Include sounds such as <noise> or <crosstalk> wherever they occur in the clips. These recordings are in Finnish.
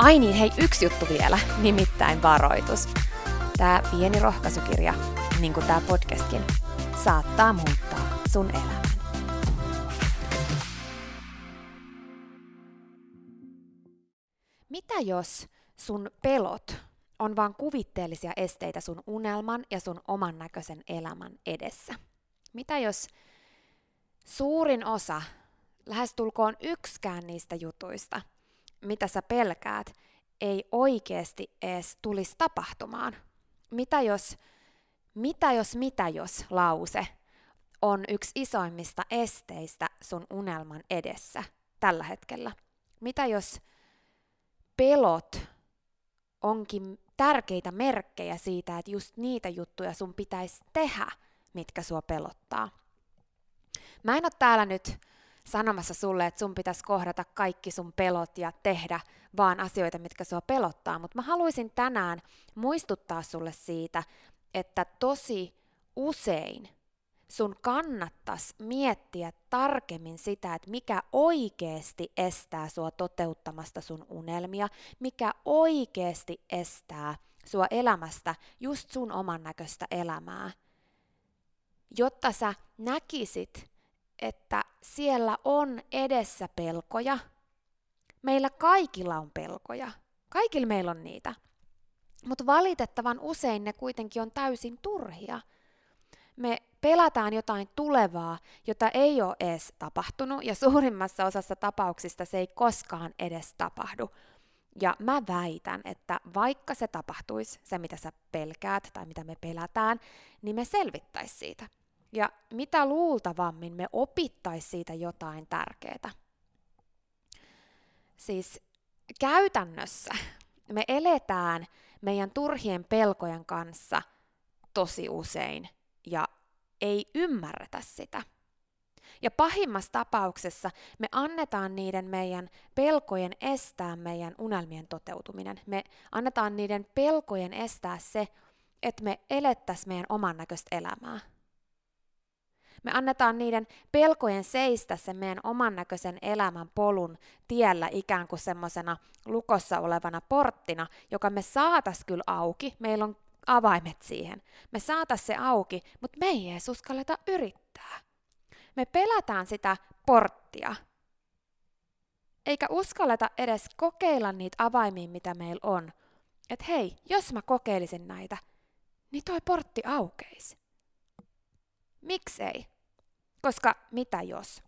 Ai niin, hei, yksi juttu vielä, nimittäin varoitus. Tämä pieni rohkaisukirja, niin kuin tämä podcastkin, saattaa muuttaa sun elämän. Mitä jos sun pelot on vain kuvitteellisia esteitä sun unelman ja sun oman näköisen elämän edessä? Mitä jos suurin osa, lähestulkoon yksikään niistä jutuista – mitä sä pelkäät, ei oikeasti edes tulisi tapahtumaan. Mitä jos, mitä jos, mitä jos lause on yksi isoimmista esteistä sun unelman edessä tällä hetkellä? Mitä jos pelot onkin tärkeitä merkkejä siitä, että just niitä juttuja sun pitäisi tehdä, mitkä sua pelottaa? Mä en ole täällä nyt sanomassa sulle, että sun pitäisi kohdata kaikki sun pelot ja tehdä vaan asioita, mitkä sua pelottaa, mutta mä haluaisin tänään muistuttaa sulle siitä, että tosi usein sun kannattaisi miettiä tarkemmin sitä, että mikä oikeasti estää sua toteuttamasta sun unelmia, mikä oikeasti estää sua elämästä just sun oman näköistä elämää, jotta sä näkisit että siellä on edessä pelkoja. Meillä kaikilla on pelkoja. Kaikilla meillä on niitä. Mutta valitettavan usein ne kuitenkin on täysin turhia. Me pelätään jotain tulevaa, jota ei ole edes tapahtunut, ja suurimmassa osassa tapauksista se ei koskaan edes tapahdu. Ja mä väitän, että vaikka se tapahtuisi, se mitä sä pelkäät tai mitä me pelätään, niin me selvittäisi siitä. Ja mitä luultavammin me opittaisiin siitä jotain tärkeää. Siis käytännössä me eletään meidän turhien pelkojen kanssa tosi usein ja ei ymmärretä sitä. Ja pahimmassa tapauksessa me annetaan niiden meidän pelkojen estää meidän unelmien toteutuminen. Me annetaan niiden pelkojen estää se, että me elettäisiin meidän oman näköistä elämää. Me annetaan niiden pelkojen seistä sen meidän oman näköisen elämän polun tiellä ikään kuin semmoisena lukossa olevana porttina, joka me saatas kyllä auki. Meillä on avaimet siihen. Me saatas se auki, mutta me ei edes uskalleta yrittää. Me pelätään sitä porttia, eikä uskalleta edes kokeilla niitä avaimia, mitä meillä on. Että hei, jos mä kokeilisin näitä, niin toi portti aukeisi. Miksei? Koska mitä jos?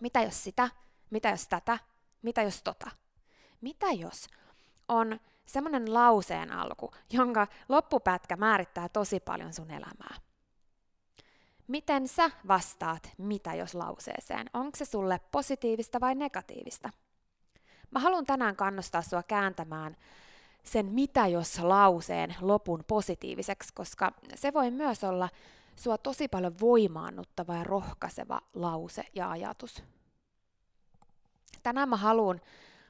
Mitä jos sitä? Mitä jos tätä? Mitä jos tota? Mitä jos on semmoinen lauseen alku, jonka loppupätkä määrittää tosi paljon sun elämää? Miten sä vastaat mitä jos lauseeseen? Onko se sulle positiivista vai negatiivista? Mä haluan tänään kannustaa sua kääntämään sen mitä jos lauseen lopun positiiviseksi, koska se voi myös olla sua tosi paljon voimaannuttava ja rohkaiseva lause ja ajatus. Tänään mä haluan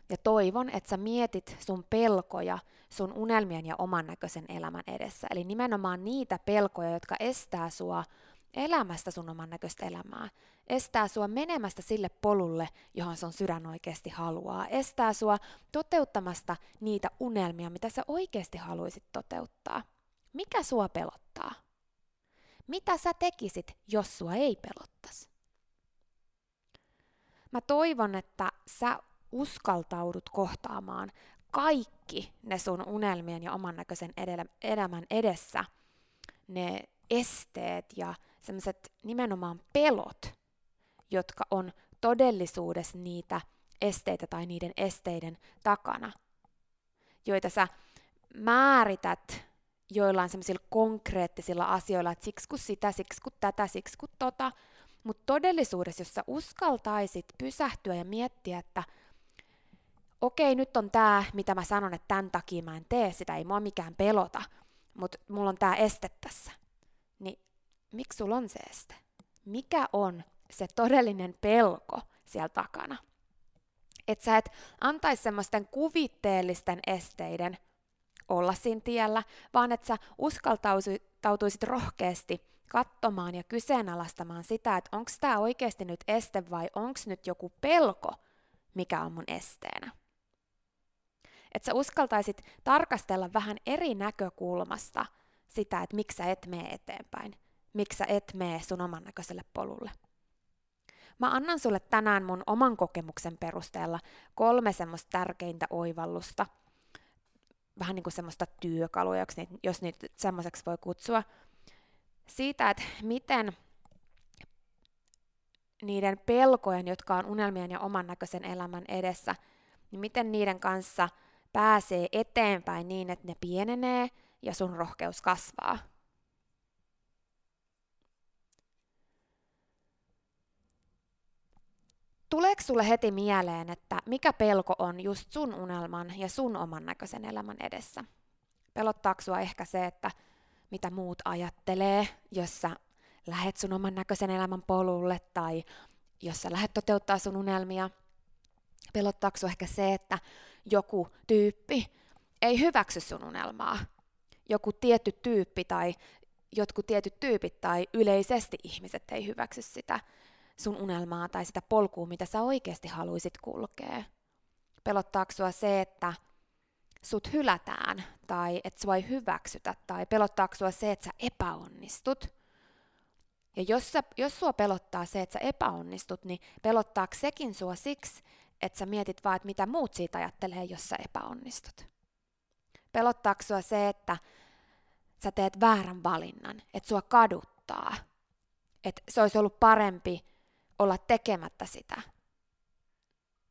ja toivon, että sä mietit sun pelkoja sun unelmien ja oman näköisen elämän edessä. Eli nimenomaan niitä pelkoja, jotka estää sua elämästä sun oman näköistä elämää. Estää sua menemästä sille polulle, johon sun sydän oikeasti haluaa. Estää sua toteuttamasta niitä unelmia, mitä sä oikeasti haluaisit toteuttaa. Mikä sua pelottaa? Mitä sä tekisit, jos sua ei pelottaisi? Mä toivon, että sä uskaltaudut kohtaamaan kaikki ne sun unelmien ja oman näköisen elämän edessä, ne esteet ja semmoiset nimenomaan pelot, jotka on todellisuudessa niitä esteitä tai niiden esteiden takana, joita sä määrität joillain semmoisilla konkreettisilla asioilla, että siksi kun sitä, siksi kun tätä, siksi kun tota, mutta todellisuudessa, jos sä uskaltaisit pysähtyä ja miettiä, että okei, nyt on tämä, mitä mä sanon, että tämän takia mä en tee sitä, ei mua mikään pelota, mutta mulla on tämä este tässä, niin miksi sulla on se este? Mikä on se todellinen pelko siellä takana? Että sä et antaisi semmoisten kuvitteellisten esteiden olla siinä tiellä, vaan että sä uskaltautuisit rohkeasti katsomaan ja kyseenalaistamaan sitä, että onko tämä oikeasti nyt este vai onko nyt joku pelko, mikä on mun esteenä. Että sä uskaltaisit tarkastella vähän eri näkökulmasta sitä, että miksi sä et mene eteenpäin, miksi sä et mene sun oman näköiselle polulle. Mä annan sulle tänään mun oman kokemuksen perusteella kolme semmoista tärkeintä oivallusta, vähän niin kuin semmoista työkalua, jos niitä semmoiseksi voi kutsua, siitä, että miten niiden pelkojen, jotka on unelmien ja oman näköisen elämän edessä, niin miten niiden kanssa pääsee eteenpäin niin, että ne pienenee ja sun rohkeus kasvaa. Tuleeko sulle heti mieleen, että mikä pelko on just sun unelman ja sun oman näköisen elämän edessä? Pelottaako sua ehkä se, että mitä muut ajattelee, jos sä lähet sun oman näköisen elämän polulle tai jos sä lähdet toteuttaa sun unelmia. Pelottaako ehkä se, että joku tyyppi ei hyväksy sun unelmaa? Joku tietty tyyppi tai jotkut tietyt tyypit tai yleisesti ihmiset ei hyväksy sitä sun unelmaa tai sitä polkua, mitä sä oikeasti haluaisit kulkea? Pelottaako sua se, että sut hylätään tai että sua ei hyväksytä tai pelottaako sua se, että sä epäonnistut. Ja jos, sä, jos sua pelottaa se, että sä epäonnistut, niin pelottaako sekin sua siksi, että sä mietit vaan, että mitä muut siitä ajattelee, jos sä epäonnistut. Pelottaako sua se, että sä teet väärän valinnan, että sua kaduttaa, että se olisi ollut parempi olla tekemättä sitä,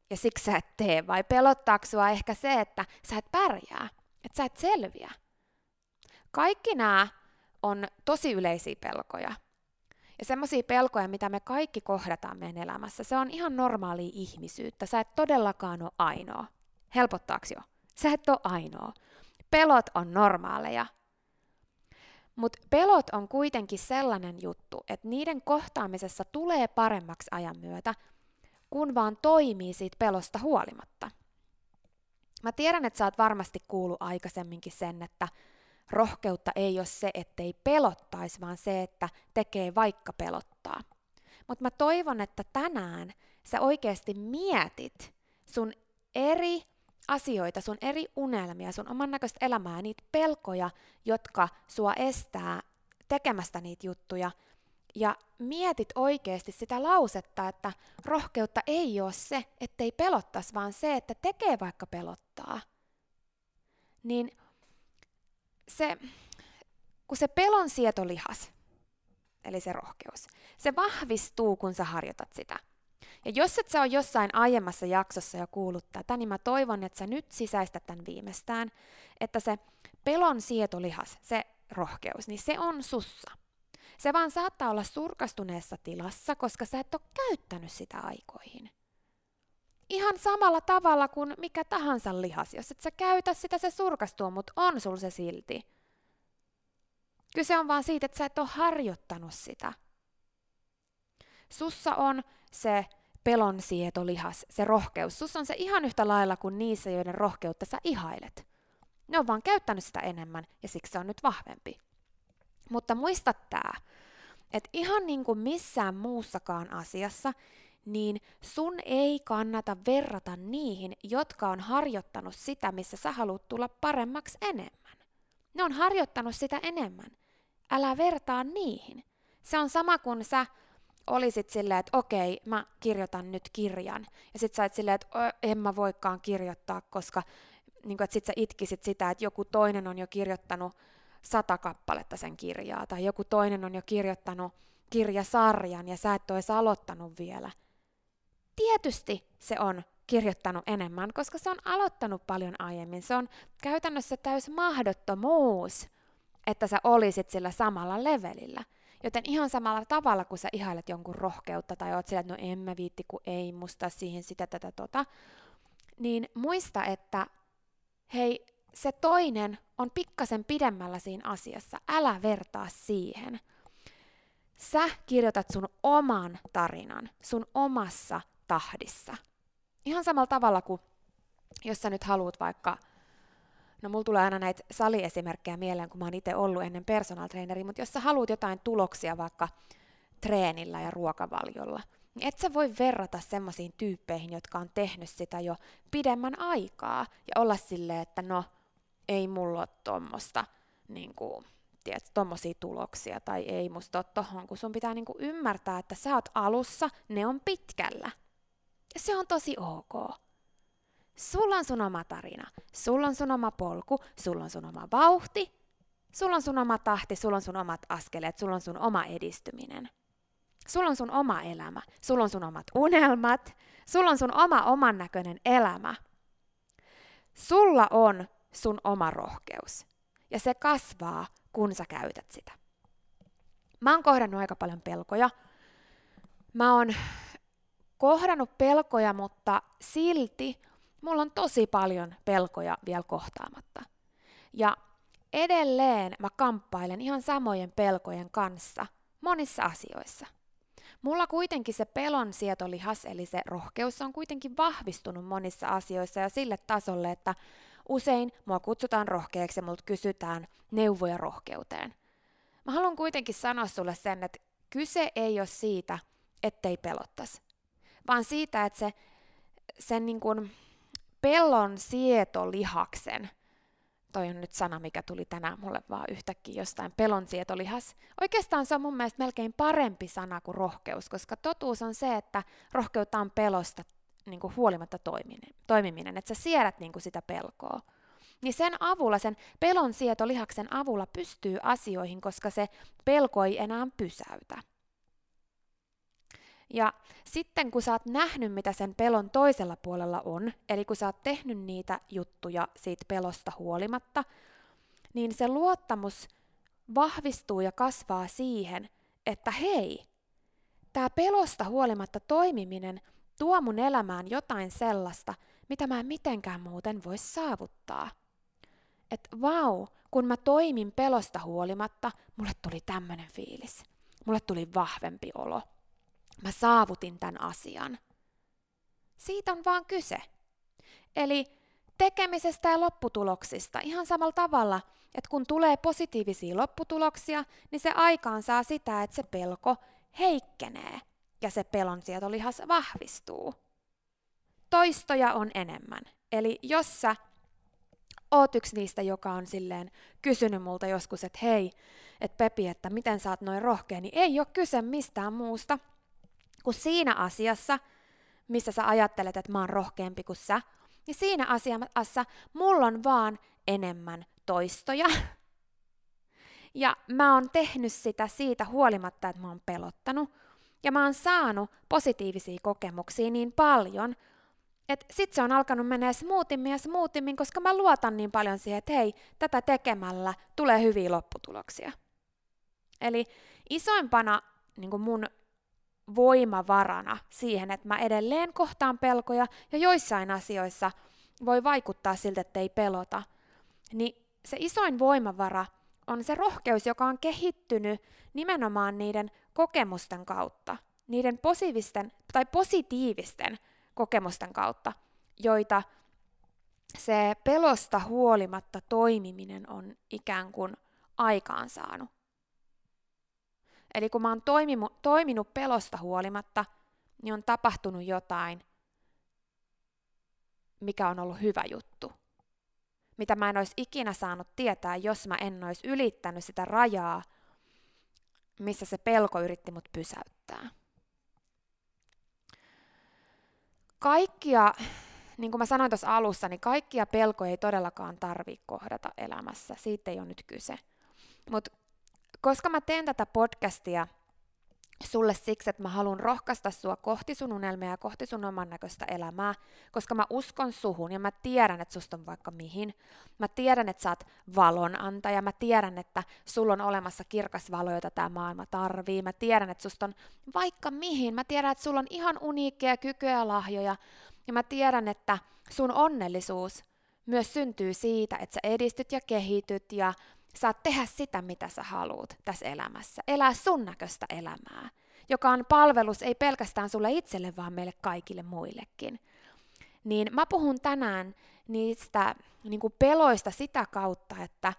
ja siksi sä et tee, vai pelottaako sua ehkä se, että sä et pärjää, että sä et selviä. Kaikki nämä on tosi yleisiä pelkoja. Ja semmoisia pelkoja, mitä me kaikki kohdataan meidän elämässä, se on ihan normaalia ihmisyyttä. Sä et todellakaan ole ainoa. Helpottaako jo? Sä et ole ainoa. Pelot on normaaleja. Mutta pelot on kuitenkin sellainen juttu, että niiden kohtaamisessa tulee paremmaksi ajan myötä, kun vaan toimii siitä pelosta huolimatta. Mä tiedän, että sä oot varmasti kuullut aikaisemminkin sen, että rohkeutta ei ole se, ettei pelottaisi, vaan se, että tekee vaikka pelottaa. Mutta mä toivon, että tänään sä oikeasti mietit sun eri asioita, sun eri unelmia, sun oman näköistä elämää, niitä pelkoja, jotka sua estää tekemästä niitä juttuja, ja mietit oikeasti sitä lausetta, että rohkeutta ei ole se, ettei pelottaisi, vaan se, että tekee vaikka pelottaa, niin se, kun se pelon sietolihas, eli se rohkeus. Se vahvistuu, kun sä harjoitat sitä. Ja jos et sä ole jossain aiemmassa jaksossa jo kuullut tätä, niin mä toivon, että sä nyt sisäistät tämän viimeistään, että se pelon sietolihas, se rohkeus, niin se on sussa. Se vaan saattaa olla surkastuneessa tilassa, koska sä et ole käyttänyt sitä aikoihin. Ihan samalla tavalla kuin mikä tahansa lihas. Jos et sä käytä sitä, se surkastuu, mutta on sul se silti. Kyse on vaan siitä, että sä et ole harjoittanut sitä. Sussa on se pelon sietolihas, se rohkeus. Sussa on se ihan yhtä lailla kuin niissä, joiden rohkeutta sä ihailet. Ne on vaan käyttänyt sitä enemmän ja siksi se on nyt vahvempi. Mutta muista tämä, että ihan niin kuin missään muussakaan asiassa, niin sun ei kannata verrata niihin, jotka on harjoittanut sitä, missä sä haluat tulla paremmaksi enemmän. Ne on harjoittanut sitä enemmän. Älä vertaa niihin. Se on sama kuin sä olisit silleen, että okei, mä kirjoitan nyt kirjan. Ja sit sä et silleen, että en mä voikaan kirjoittaa, koska niin kuin, että sit sä itkisit sitä, että joku toinen on jo kirjoittanut sata kappaletta sen kirjaa, tai joku toinen on jo kirjoittanut kirjasarjan ja sä et olisi aloittanut vielä. Tietysti se on kirjoittanut enemmän, koska se on aloittanut paljon aiemmin. Se on käytännössä täys mahdottomuus, että sä olisit sillä samalla levelillä. Joten ihan samalla tavalla, kun sä ihailet jonkun rohkeutta tai oot sillä, että no en mä viitti, kun ei musta siihen sitä tätä tota, niin muista, että hei, se toinen on pikkasen pidemmällä siinä asiassa. Älä vertaa siihen. Sä kirjoitat sun oman tarinan, sun omassa tahdissa. Ihan samalla tavalla kuin jos sä nyt haluat vaikka, no mulla tulee aina näitä saliesimerkkejä mieleen, kun mä oon itse ollut ennen personal traineri, mutta jos sä haluat jotain tuloksia vaikka treenillä ja ruokavaliolla, niin et sä voi verrata semmoisiin tyyppeihin, jotka on tehnyt sitä jo pidemmän aikaa ja olla silleen, että no, ei mulla ole tuommoista niin kuin, tiedät, tuloksia tai ei musta ole tohon, kun sun pitää niin kuin ymmärtää, että sä oot alussa, ne on pitkällä. Ja se on tosi ok. Sulla on sun oma tarina, sulla on sun oma polku, sulla on sun oma vauhti, sulla on sun oma tahti, sulla on sun omat askeleet, sulla on sun oma edistyminen. Sulla on sun oma elämä, sulla on sun omat unelmat, sulla on sun oma oman näköinen elämä. Sulla on sun oma rohkeus. Ja se kasvaa, kun sä käytät sitä. Mä oon kohdannut aika paljon pelkoja. Mä oon kohdannut pelkoja, mutta silti mulla on tosi paljon pelkoja vielä kohtaamatta. Ja edelleen mä kamppailen ihan samojen pelkojen kanssa monissa asioissa. Mulla kuitenkin se pelon sietolihas, eli se rohkeus, on kuitenkin vahvistunut monissa asioissa ja sille tasolle, että Usein mua kutsutaan rohkeaksi ja multa kysytään neuvoja rohkeuteen. Mä haluan kuitenkin sanoa sulle sen, että kyse ei ole siitä, ettei pelottas, vaan siitä, että se, sen niin kuin pellon sietolihaksen, toi on nyt sana, mikä tuli tänään mulle vaan yhtäkkiä jostain, pelon sietolihas. Oikeastaan se on mun mielestä melkein parempi sana kuin rohkeus, koska totuus on se, että rohkeutta on pelosta niin kuin huolimatta toimiminen, toimiminen, että sä siedät niin kuin sitä pelkoa. Niin sen avulla, sen pelon sietolihaksen avulla pystyy asioihin, koska se pelko ei enää pysäytä. Ja sitten kun sä oot nähnyt, mitä sen pelon toisella puolella on, eli kun sä oot tehnyt niitä juttuja siitä pelosta huolimatta, niin se luottamus vahvistuu ja kasvaa siihen, että hei, tämä pelosta huolimatta toimiminen tuo mun elämään jotain sellaista, mitä mä en mitenkään muuten voi saavuttaa. Että vau, kun mä toimin pelosta huolimatta, mulle tuli tämmönen fiilis. Mulle tuli vahvempi olo. Mä saavutin tämän asian. Siitä on vaan kyse. Eli tekemisestä ja lopputuloksista ihan samalla tavalla, että kun tulee positiivisia lopputuloksia, niin se aikaan saa sitä, että se pelko heikkenee ja se pelon sietolihas vahvistuu. Toistoja on enemmän. Eli jos sä oot yksi niistä, joka on silleen kysynyt multa joskus, että hei, että Pepi, että miten sä oot noin rohkea, niin ei ole kyse mistään muusta kuin siinä asiassa, missä sä ajattelet, että mä oon rohkeampi kuin sä, niin siinä asiassa mulla on vaan enemmän toistoja. Ja mä oon tehnyt sitä siitä huolimatta, että mä oon pelottanut. Ja mä oon saanut positiivisia kokemuksia niin paljon, että sit se on alkanut mennä smoothimmin ja smoothimmin, koska mä luotan niin paljon siihen, että hei, tätä tekemällä tulee hyviä lopputuloksia. Eli isoimpana niin mun voimavarana siihen, että mä edelleen kohtaan pelkoja ja joissain asioissa voi vaikuttaa siltä, että ei pelota, niin se isoin voimavara on se rohkeus, joka on kehittynyt nimenomaan niiden kokemusten kautta, niiden positiivisten, tai positiivisten kokemusten kautta, joita se pelosta huolimatta toimiminen on ikään kuin aikaansaanut. Eli kun mä oon toiminut, toiminut pelosta huolimatta, niin on tapahtunut jotain, mikä on ollut hyvä juttu. Mitä mä en olisi ikinä saanut tietää, jos mä en olisi ylittänyt sitä rajaa, missä se pelko yritti mut pysäyttää. Kaikkia, niin kuin mä sanoin tuossa alussa, niin kaikkia pelkoja ei todellakaan tarvitse kohdata elämässä. Siitä ei ole nyt kyse. Mutta koska mä teen tätä podcastia sulle siksi, että mä haluan rohkaista sua kohti sun unelmia ja kohti sun oman näköistä elämää, koska mä uskon suhun ja mä tiedän, että susta on vaikka mihin. Mä tiedän, että sä oot valonantaja, mä tiedän, että sulla on olemassa kirkas valo, jota tämä maailma tarvii. Mä tiedän, että susta on vaikka mihin. Mä tiedän, että sulla on ihan uniikkeja kykyjä ja lahjoja. Ja mä tiedän, että sun onnellisuus myös syntyy siitä, että sä edistyt ja kehityt ja saat tehdä sitä, mitä sä haluat tässä elämässä. Elää sun näköistä elämää, joka on palvelus ei pelkästään sulle itselle, vaan meille kaikille muillekin. Niin mä puhun tänään niistä niin kuin peloista sitä kautta, että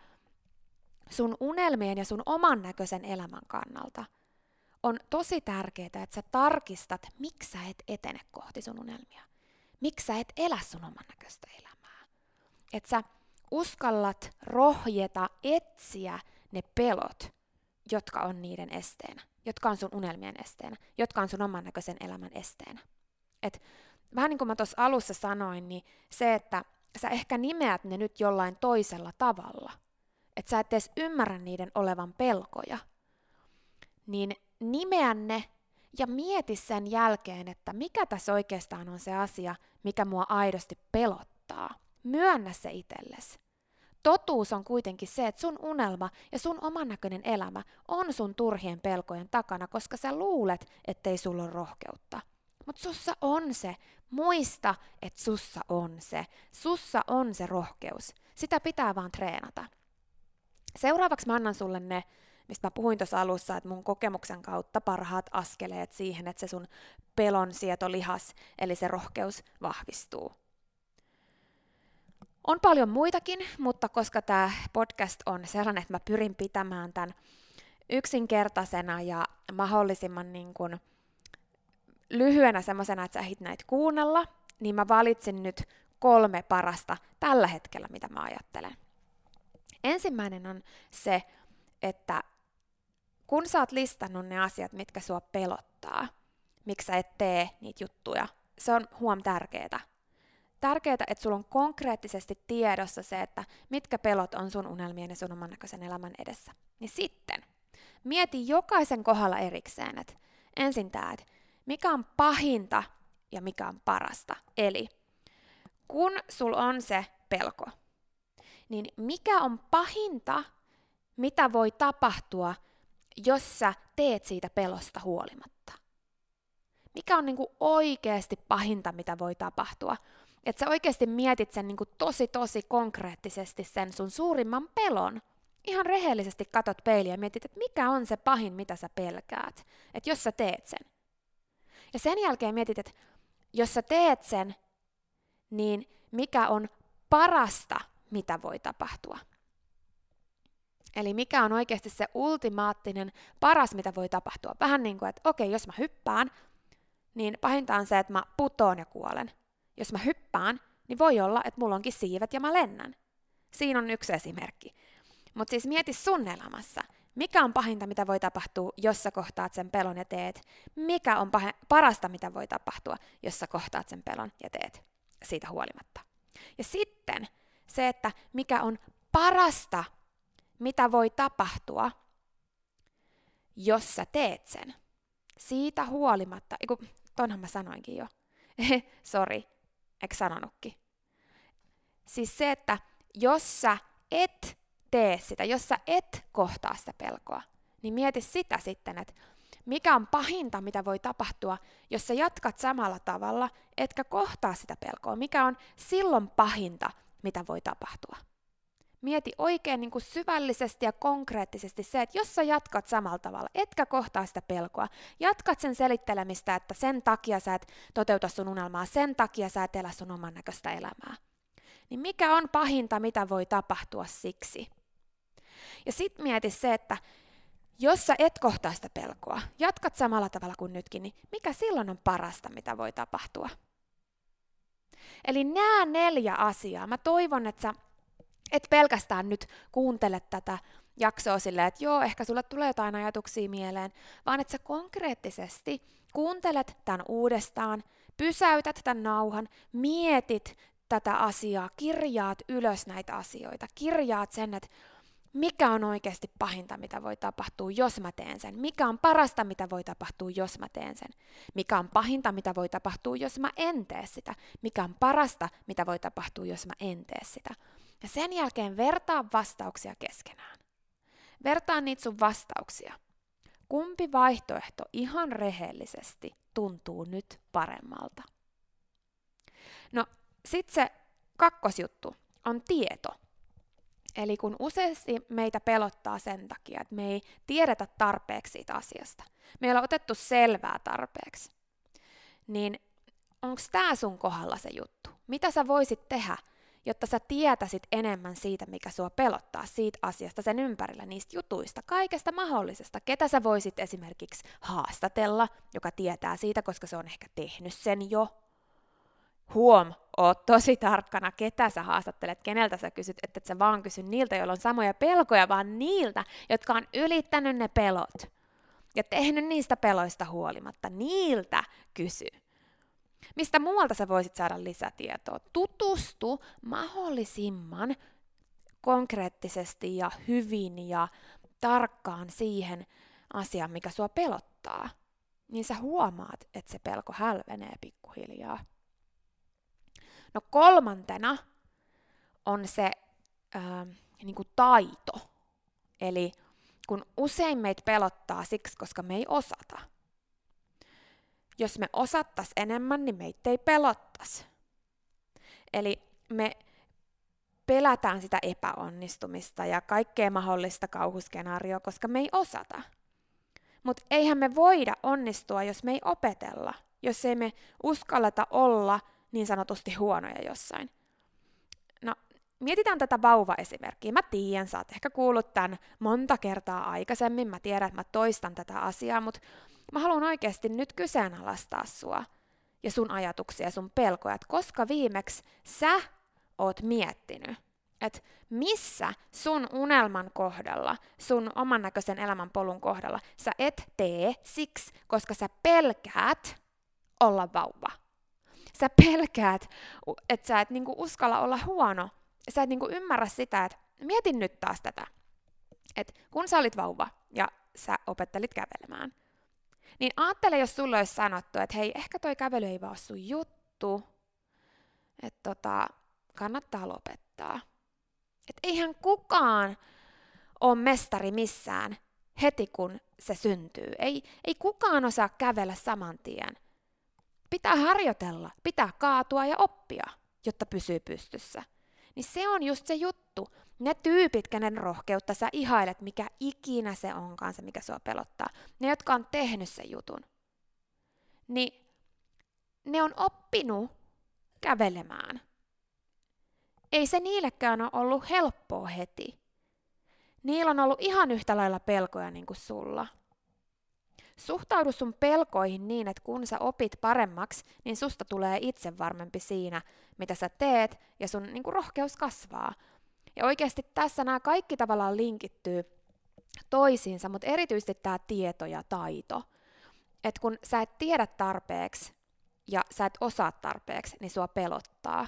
sun unelmien ja sun oman näköisen elämän kannalta on tosi tärkeää, että sä tarkistat, miksi sä et etene kohti sun unelmia. Miksi sä et elä sun oman näköistä elämää. Että sä uskallat rohjeta etsiä ne pelot, jotka on niiden esteenä, jotka on sun unelmien esteenä, jotka on sun oman näköisen elämän esteenä. Et vähän niin kuin mä tuossa alussa sanoin, niin se, että sä ehkä nimeät ne nyt jollain toisella tavalla, että sä et edes ymmärrä niiden olevan pelkoja, niin nimeä ne ja mieti sen jälkeen, että mikä tässä oikeastaan on se asia, mikä mua aidosti pelottaa. Myönnä se itsellesi. Totuus on kuitenkin se, että sun unelma ja sun oman näköinen elämä on sun turhien pelkojen takana, koska sä luulet, ettei sulla ole rohkeutta. Mutta sussa on se. Muista, että sussa on se. Sussa on se rohkeus. Sitä pitää vaan treenata. Seuraavaksi mä annan sulle ne, mistä mä puhuin tuossa alussa, että mun kokemuksen kautta parhaat askeleet siihen, että se sun pelon sietolihas, eli se rohkeus vahvistuu. On paljon muitakin, mutta koska tämä podcast on sellainen, että mä pyrin pitämään tämän yksinkertaisena ja mahdollisimman niin kuin lyhyenä semmoisena, että sä ehdit näitä kuunnella, niin mä valitsin nyt kolme parasta tällä hetkellä, mitä mä ajattelen. Ensimmäinen on se, että kun sä oot listannut ne asiat, mitkä sua pelottaa, miksi sä et tee niitä juttuja, se on huom tärkeää tärkeää, että sulla on konkreettisesti tiedossa se, että mitkä pelot on sun unelmien ja sun oman elämän edessä. Niin sitten, mieti jokaisen kohdalla erikseen, että ensin tämä, että mikä on pahinta ja mikä on parasta. Eli kun sul on se pelko, niin mikä on pahinta, mitä voi tapahtua, jos sä teet siitä pelosta huolimatta? Mikä on niinku oikeasti pahinta, mitä voi tapahtua, että sä oikeasti mietit sen niin kuin tosi tosi konkreettisesti sen sun suurimman pelon. Ihan rehellisesti katot peiliä ja mietit, että mikä on se pahin, mitä sä pelkäät. Että jos sä teet sen. Ja sen jälkeen mietit, että jos sä teet sen, niin mikä on parasta, mitä voi tapahtua. Eli mikä on oikeasti se ultimaattinen paras, mitä voi tapahtua. Vähän niin kuin, että okei, jos mä hyppään, niin pahinta on se, että mä putoon ja kuolen. Jos mä hyppään, niin voi olla, että mulla onkin siivet ja mä lennän. Siinä on yksi esimerkki. Mutta siis mieti sun elämässä, mikä on pahinta, mitä voi tapahtua, jos sä kohtaat sen pelon ja teet? Mikä on pah- parasta, mitä voi tapahtua, jos sä kohtaat sen pelon ja teet siitä huolimatta? Ja sitten se, että mikä on parasta, mitä voi tapahtua, jos sä teet sen. Siitä huolimatta, eiku, tonhan mä sanoinkin jo. <laughs> Sori, eikö sanonutkin? Siis se, että jos sä et tee sitä, jos sä et kohtaa sitä pelkoa, niin mieti sitä sitten, että mikä on pahinta, mitä voi tapahtua, jos sä jatkat samalla tavalla, etkä kohtaa sitä pelkoa? Mikä on silloin pahinta, mitä voi tapahtua? Mieti oikein niin kuin syvällisesti ja konkreettisesti se, että jos sä jatkat samalla tavalla, etkä kohtaa sitä pelkoa, jatkat sen selittelemistä, että sen takia sä et toteuta sun unelmaa, sen takia sä et elä sun oman näköistä elämää, niin mikä on pahinta, mitä voi tapahtua siksi? Ja sitten mieti se, että jos sä et kohtaa sitä pelkoa, jatkat samalla tavalla kuin nytkin, niin mikä silloin on parasta, mitä voi tapahtua? Eli nämä neljä asiaa. Mä toivon, että sä et pelkästään nyt kuuntele tätä jaksoa silleen, että joo, ehkä sulle tulee jotain ajatuksia mieleen, vaan että sä konkreettisesti kuuntelet tämän uudestaan, pysäytät tämän nauhan, mietit tätä asiaa, kirjaat ylös näitä asioita, kirjaat sen, että mikä on oikeasti pahinta, mitä voi tapahtua, jos mä teen sen? Mikä on parasta, mitä voi tapahtua, jos mä teen sen? Mikä on pahinta, mitä voi tapahtua, jos mä en tee sitä? Mikä on parasta, mitä voi tapahtua, jos mä en tee sitä? Ja sen jälkeen vertaa vastauksia keskenään. Vertaa niitä sun vastauksia. Kumpi vaihtoehto ihan rehellisesti tuntuu nyt paremmalta? No, sitten se kakkosjuttu on tieto. Eli kun useasti meitä pelottaa sen takia, että me ei tiedetä tarpeeksi siitä asiasta, me ei ole otettu selvää tarpeeksi, niin onko tämä sun kohdalla se juttu? Mitä sä voisit tehdä, jotta sä tietäisit enemmän siitä, mikä sua pelottaa, siitä asiasta sen ympärillä, niistä jutuista, kaikesta mahdollisesta. Ketä sä voisit esimerkiksi haastatella, joka tietää siitä, koska se on ehkä tehnyt sen jo. Huom, oot tosi tarkkana, ketä sä haastattelet, keneltä sä kysyt, että et sä vaan kysy niiltä, joilla on samoja pelkoja, vaan niiltä, jotka on ylittänyt ne pelot ja tehnyt niistä peloista huolimatta. Niiltä kysy. Mistä muualta sä voisit saada lisätietoa? Tutustu mahdollisimman konkreettisesti ja hyvin ja tarkkaan siihen asiaan, mikä sua pelottaa. Niin sä huomaat, että se pelko hälvenee pikkuhiljaa. No kolmantena on se ää, niin kuin taito. Eli kun usein meitä pelottaa siksi, koska me ei osata – jos me osattas enemmän, niin meitä ei pelottas. Eli me pelätään sitä epäonnistumista ja kaikkea mahdollista kauhuskenaarioa, koska me ei osata. Mutta eihän me voida onnistua, jos me ei opetella, jos ei me uskalleta olla niin sanotusti huonoja jossain. Mietitään tätä vauva-esimerkkiä. Mä tiedän, sä oot ehkä kuullut tämän monta kertaa aikaisemmin, mä tiedän, että mä toistan tätä asiaa, mutta Mä haluan oikeasti nyt kyseenalaistaa sua ja sun ajatuksia ja sun pelkoja, että koska viimeksi sä oot miettinyt, että missä sun unelman kohdalla, sun oman näköisen elämän polun kohdalla sä et tee siksi, koska sä pelkäät olla vauva. Sä pelkäät, että sä et niinku uskalla olla huono. Sä et niinku ymmärrä sitä, että mietin nyt taas tätä. Että kun sä olit vauva ja sä opettelit kävelemään, niin ajattele, jos sulle olisi sanottu, että hei, ehkä toi kävely ei vaan sun juttu, että tota, kannattaa lopettaa. Että eihän kukaan ole mestari missään heti kun se syntyy. Ei, ei kukaan osaa kävellä saman tien. Pitää harjoitella, pitää kaatua ja oppia, jotta pysyy pystyssä. Niin se on just se juttu. Ne tyypit, kenen rohkeutta sä ihailet, mikä ikinä se onkaan se, mikä sua pelottaa. Ne, jotka on tehnyt sen jutun. Niin ne on oppinut kävelemään. Ei se niillekään ole ollut helppoa heti. Niillä on ollut ihan yhtä lailla pelkoja niin kuin sulla. Suhtaudu sun pelkoihin niin, että kun sä opit paremmaksi, niin susta tulee itse varmempi siinä, mitä sä teet, ja sun niin kuin, rohkeus kasvaa. Ja oikeasti tässä nämä kaikki tavallaan linkittyy toisiinsa, mutta erityisesti tämä tieto ja taito. Että kun sä et tiedä tarpeeksi ja sä et osaa tarpeeksi, niin sua pelottaa.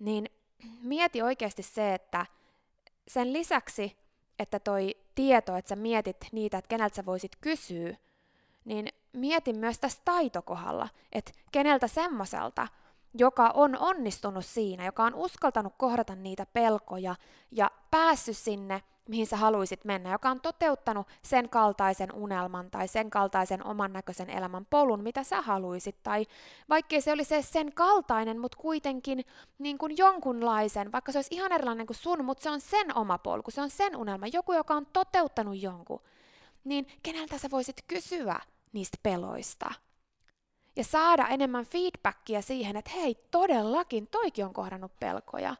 Niin mieti oikeasti se, että sen lisäksi, että toi tieto, että sä mietit niitä, että keneltä sä voisit kysyä, niin mietin myös tässä taitokohdalla, että keneltä semmoiselta, joka on onnistunut siinä, joka on uskaltanut kohdata niitä pelkoja ja päässyt sinne, mihin sä haluaisit mennä, joka on toteuttanut sen kaltaisen unelman tai sen kaltaisen oman näköisen elämän polun, mitä sä haluaisit, tai vaikkei se olisi sen kaltainen, mutta kuitenkin niin kuin jonkunlaisen, vaikka se olisi ihan erilainen kuin sun, mutta se on sen oma polku, se on sen unelma, joku, joka on toteuttanut jonkun, niin keneltä sä voisit kysyä niistä peloista? ja saada enemmän feedbackia siihen, että hei, todellakin, toikin on kohdannut pelkoja.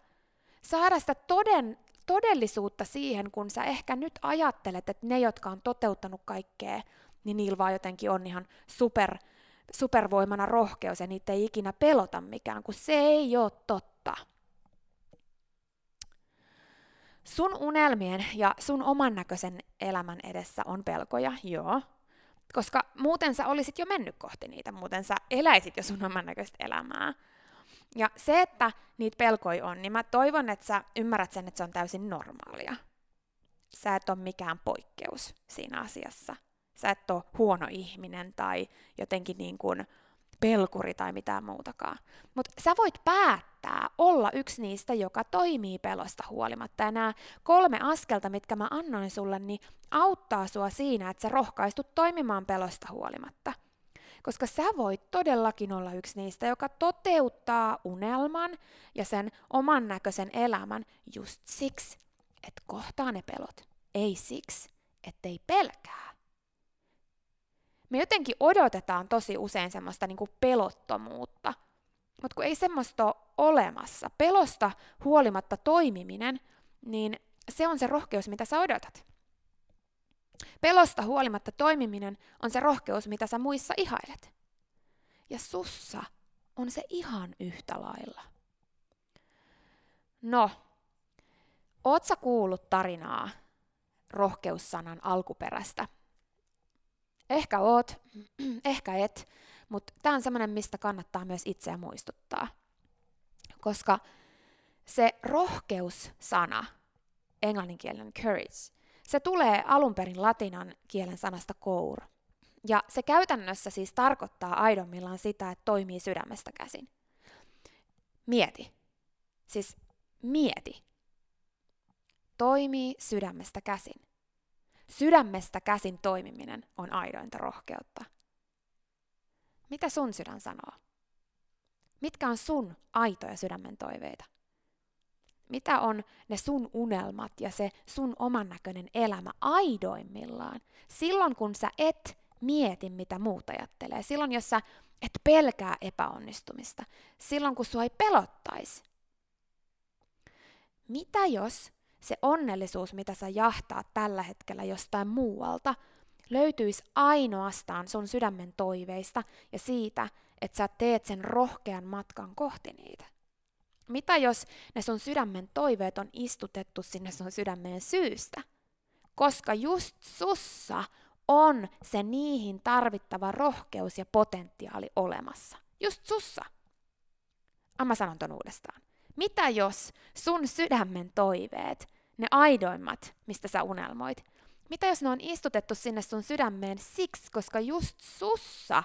Saada sitä toden, todellisuutta siihen, kun sä ehkä nyt ajattelet, että ne, jotka on toteuttanut kaikkea, niin niillä vaan jotenkin on ihan super, supervoimana rohkeus ja niitä ei ikinä pelota mikään, kun se ei ole totta. Sun unelmien ja sun oman näköisen elämän edessä on pelkoja, joo, koska muuten sä olisit jo mennyt kohti niitä, muuten sä eläisit jo sun oman näköistä elämää. Ja se, että niitä pelkoja on, niin mä toivon, että sä ymmärrät sen, että se on täysin normaalia. Sä et ole mikään poikkeus siinä asiassa. Sä et ole huono ihminen tai jotenkin niin kuin pelkuri tai mitään muutakaan. Mutta sä voit päättää olla yksi niistä, joka toimii pelosta huolimatta. Ja nämä kolme askelta, mitkä mä annoin sulle, niin auttaa sua siinä, että sä rohkaistut toimimaan pelosta huolimatta. Koska sä voit todellakin olla yksi niistä, joka toteuttaa unelman ja sen oman näköisen elämän just siksi, että kohtaa ne pelot. Ei siksi, ettei pelkää me jotenkin odotetaan tosi usein semmoista niin kuin pelottomuutta, mutta kun ei semmoista ole olemassa, pelosta huolimatta toimiminen, niin se on se rohkeus, mitä sä odotat. Pelosta huolimatta toimiminen on se rohkeus, mitä sä muissa ihailet. Ja sussa on se ihan yhtä lailla. No, oot sä kuullut tarinaa rohkeussanan alkuperästä? Ehkä oot, <clears throat> ehkä et, mutta tämä on semmoinen, mistä kannattaa myös itseä muistuttaa. Koska se rohkeus-sana, englanninkielinen courage, se tulee alun perin latinan kielen sanasta kour. Ja se käytännössä siis tarkoittaa aidommillaan sitä, että toimii sydämestä käsin. Mieti. Siis mieti. Toimii sydämestä käsin. Sydämestä käsin toimiminen on aidointa rohkeutta. Mitä sun sydän sanoo? Mitkä on sun aitoja sydämen toiveita? Mitä on ne sun unelmat ja se sun oman näköinen elämä aidoimmillaan? Silloin kun sä et mieti, mitä muut ajattelee. Silloin, jos sä et pelkää epäonnistumista. Silloin, kun sua ei pelottaisi. Mitä jos se onnellisuus, mitä sä jahtaat tällä hetkellä jostain muualta, löytyisi ainoastaan sun sydämen toiveista ja siitä, että sä teet sen rohkean matkan kohti niitä. Mitä jos ne sun sydämen toiveet on istutettu sinne sun sydämeen syystä? Koska just sussa on se niihin tarvittava rohkeus ja potentiaali olemassa. Just sussa. Amma sanon ton uudestaan. Mitä jos sun sydämen toiveet ne aidoimmat, mistä sä unelmoit. Mitä jos ne on istutettu sinne sun sydämeen siksi, koska just sussa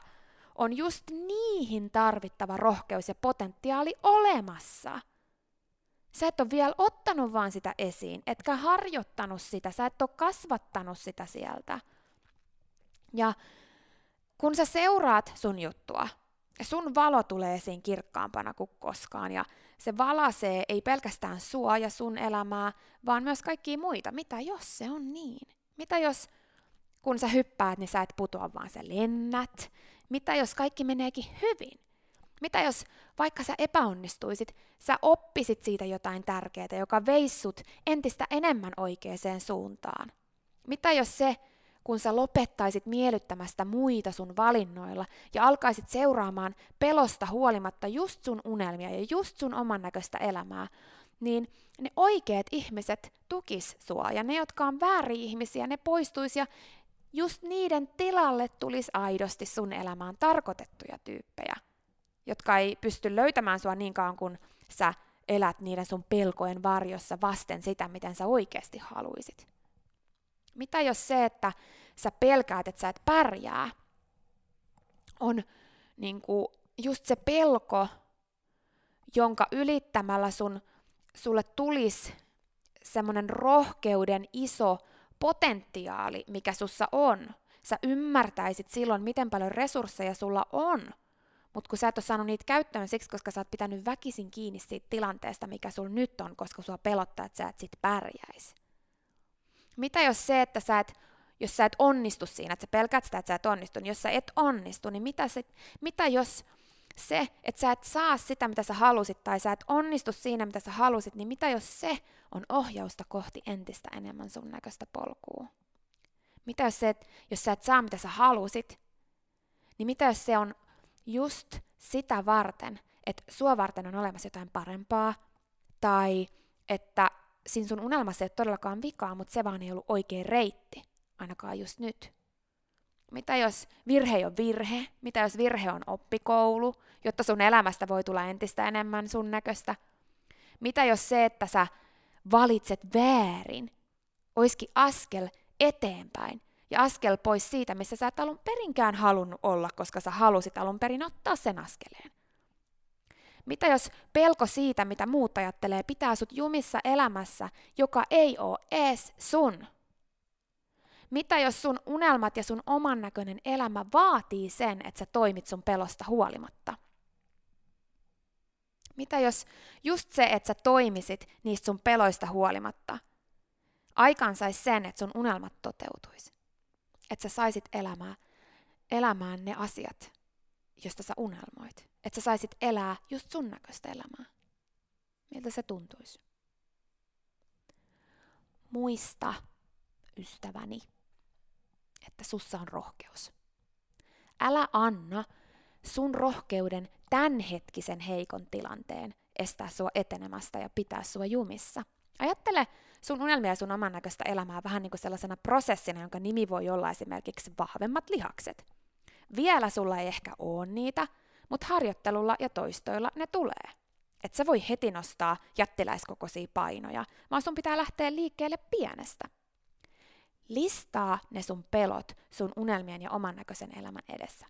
on just niihin tarvittava rohkeus ja potentiaali olemassa. Sä et ole vielä ottanut vaan sitä esiin, etkä harjoittanut sitä, sä et ole kasvattanut sitä sieltä. Ja kun sä seuraat sun juttua, sun valo tulee esiin kirkkaampana kuin koskaan ja se valasee ei pelkästään sua ja sun elämää, vaan myös kaikkia muita. Mitä jos se on niin? Mitä jos kun sä hyppäät, niin sä et putoa, vaan sä lennät? Mitä jos kaikki meneekin hyvin? Mitä jos vaikka sä epäonnistuisit, sä oppisit siitä jotain tärkeää, joka veissut entistä enemmän oikeaan suuntaan? Mitä jos se, kun sä lopettaisit miellyttämästä muita sun valinnoilla ja alkaisit seuraamaan pelosta huolimatta just sun unelmia ja just sun oman näköistä elämää, niin ne oikeat ihmiset tukis sua ja ne, jotka on väärin ihmisiä, ne poistuis ja just niiden tilalle tulisi aidosti sun elämään tarkoitettuja tyyppejä, jotka ei pysty löytämään sua niin kauan kuin sä elät niiden sun pelkojen varjossa vasten sitä, miten sä oikeasti haluisit. Mitä jos se, että sä pelkäät, että sä et pärjää, on niin kuin just se pelko, jonka ylittämällä sun, sulle tulisi semmoinen rohkeuden iso potentiaali, mikä sussa on. Sä ymmärtäisit silloin, miten paljon resursseja sulla on, mutta kun sä et ole saanut niitä käyttöön siksi, koska sä oot pitänyt väkisin kiinni siitä tilanteesta, mikä sulla nyt on, koska sua pelottaa, että sä et sit pärjäisi. Mitä jos se, että sä et, jos sä et onnistu siinä, että sä pelkäät sitä, että sä et onnistu, niin jos sä et onnistu, niin mitä, se, mitä jos se, että sä et saa sitä, mitä sä halusit, tai sä et onnistu siinä, mitä sä halusit, niin mitä jos se on ohjausta kohti entistä enemmän sun näköistä polkua? Mitä jos se, että jos sä et saa, mitä sä halusit, niin mitä jos se on just sitä varten, että sua varten on olemassa jotain parempaa, tai että siinä sun unelmassa ei ole todellakaan vikaa, mutta se vaan ei ollut oikea reitti, ainakaan just nyt. Mitä jos virhe on virhe? Mitä jos virhe on oppikoulu, jotta sun elämästä voi tulla entistä enemmän sun näköistä? Mitä jos se, että sä valitset väärin, olisikin askel eteenpäin ja askel pois siitä, missä sä et alun perinkään halunnut olla, koska sä halusit alun perin ottaa sen askeleen? Mitä jos pelko siitä, mitä muut ajattelee, pitää sut jumissa elämässä, joka ei ole ees sun? Mitä jos sun unelmat ja sun oman näköinen elämä vaatii sen, että sä toimit sun pelosta huolimatta? Mitä jos just se, että sä toimisit niistä sun peloista huolimatta, aikaan sais sen, että sun unelmat toteutuisi? Että sä saisit elämää, elämään ne asiat, josta sä unelmoit. Että sä saisit elää just sun näköistä elämää. Miltä se tuntuisi? Muista, ystäväni, että sussa on rohkeus. Älä anna sun rohkeuden tämänhetkisen heikon tilanteen estää sua etenemästä ja pitää sua jumissa. Ajattele sun unelmia ja sun oman näköistä elämää vähän niin kuin sellaisena prosessina, jonka nimi voi olla esimerkiksi vahvemmat lihakset. Vielä sulla ei ehkä ole niitä, mutta harjoittelulla ja toistoilla ne tulee. Et sä voi heti nostaa jättiläiskokoisia painoja, vaan sun pitää lähteä liikkeelle pienestä. Listaa ne sun pelot sun unelmien ja oman näköisen elämän edessä.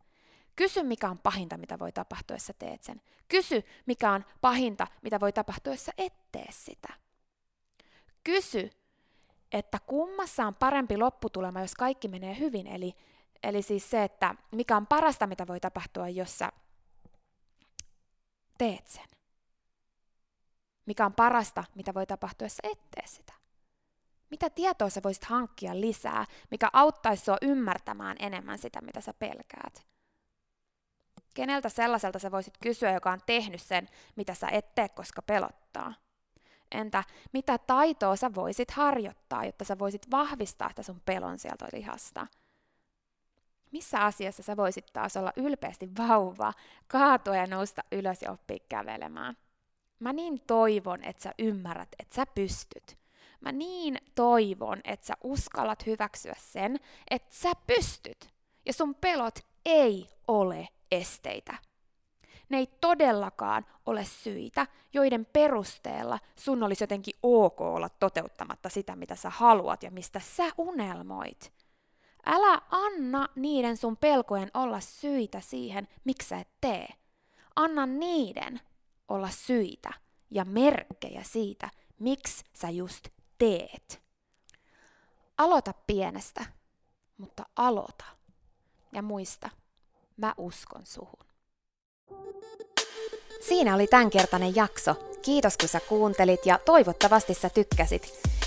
Kysy, mikä on pahinta, mitä voi tapahtua, jos sä teet sen. Kysy, mikä on pahinta, mitä voi tapahtua, jos sä et tee sitä. Kysy, että kummassa on parempi lopputulema, jos kaikki menee hyvin. Eli, eli siis se, että mikä on parasta, mitä voi tapahtua, jos sä teet sen. Mikä on parasta, mitä voi tapahtua, jos et tee sitä. Mitä tietoa sä voisit hankkia lisää, mikä auttaisi sua ymmärtämään enemmän sitä, mitä sä pelkäät? Keneltä sellaiselta sä voisit kysyä, joka on tehnyt sen, mitä sä et tee, koska pelottaa? Entä mitä taitoa sä voisit harjoittaa, jotta sä voisit vahvistaa sitä sun pelon sieltä lihasta? Missä asiassa sä voisit taas olla ylpeästi vauva, kaatua ja nousta ylös ja oppia kävelemään? Mä niin toivon, että sä ymmärrät, että sä pystyt. Mä niin toivon, että sä uskallat hyväksyä sen, että sä pystyt. Ja sun pelot ei ole esteitä. Ne ei todellakaan ole syitä, joiden perusteella sun olisi jotenkin ok olla toteuttamatta sitä, mitä sä haluat ja mistä sä unelmoit. Älä anna niiden sun pelkojen olla syitä siihen, miksi sä et tee. Anna niiden olla syitä ja merkkejä siitä, miksi sä just teet. Aloita pienestä, mutta aloita. Ja muista, mä uskon suhun. Siinä oli tämänkertainen jakso. Kiitos kun sä kuuntelit ja toivottavasti sä tykkäsit.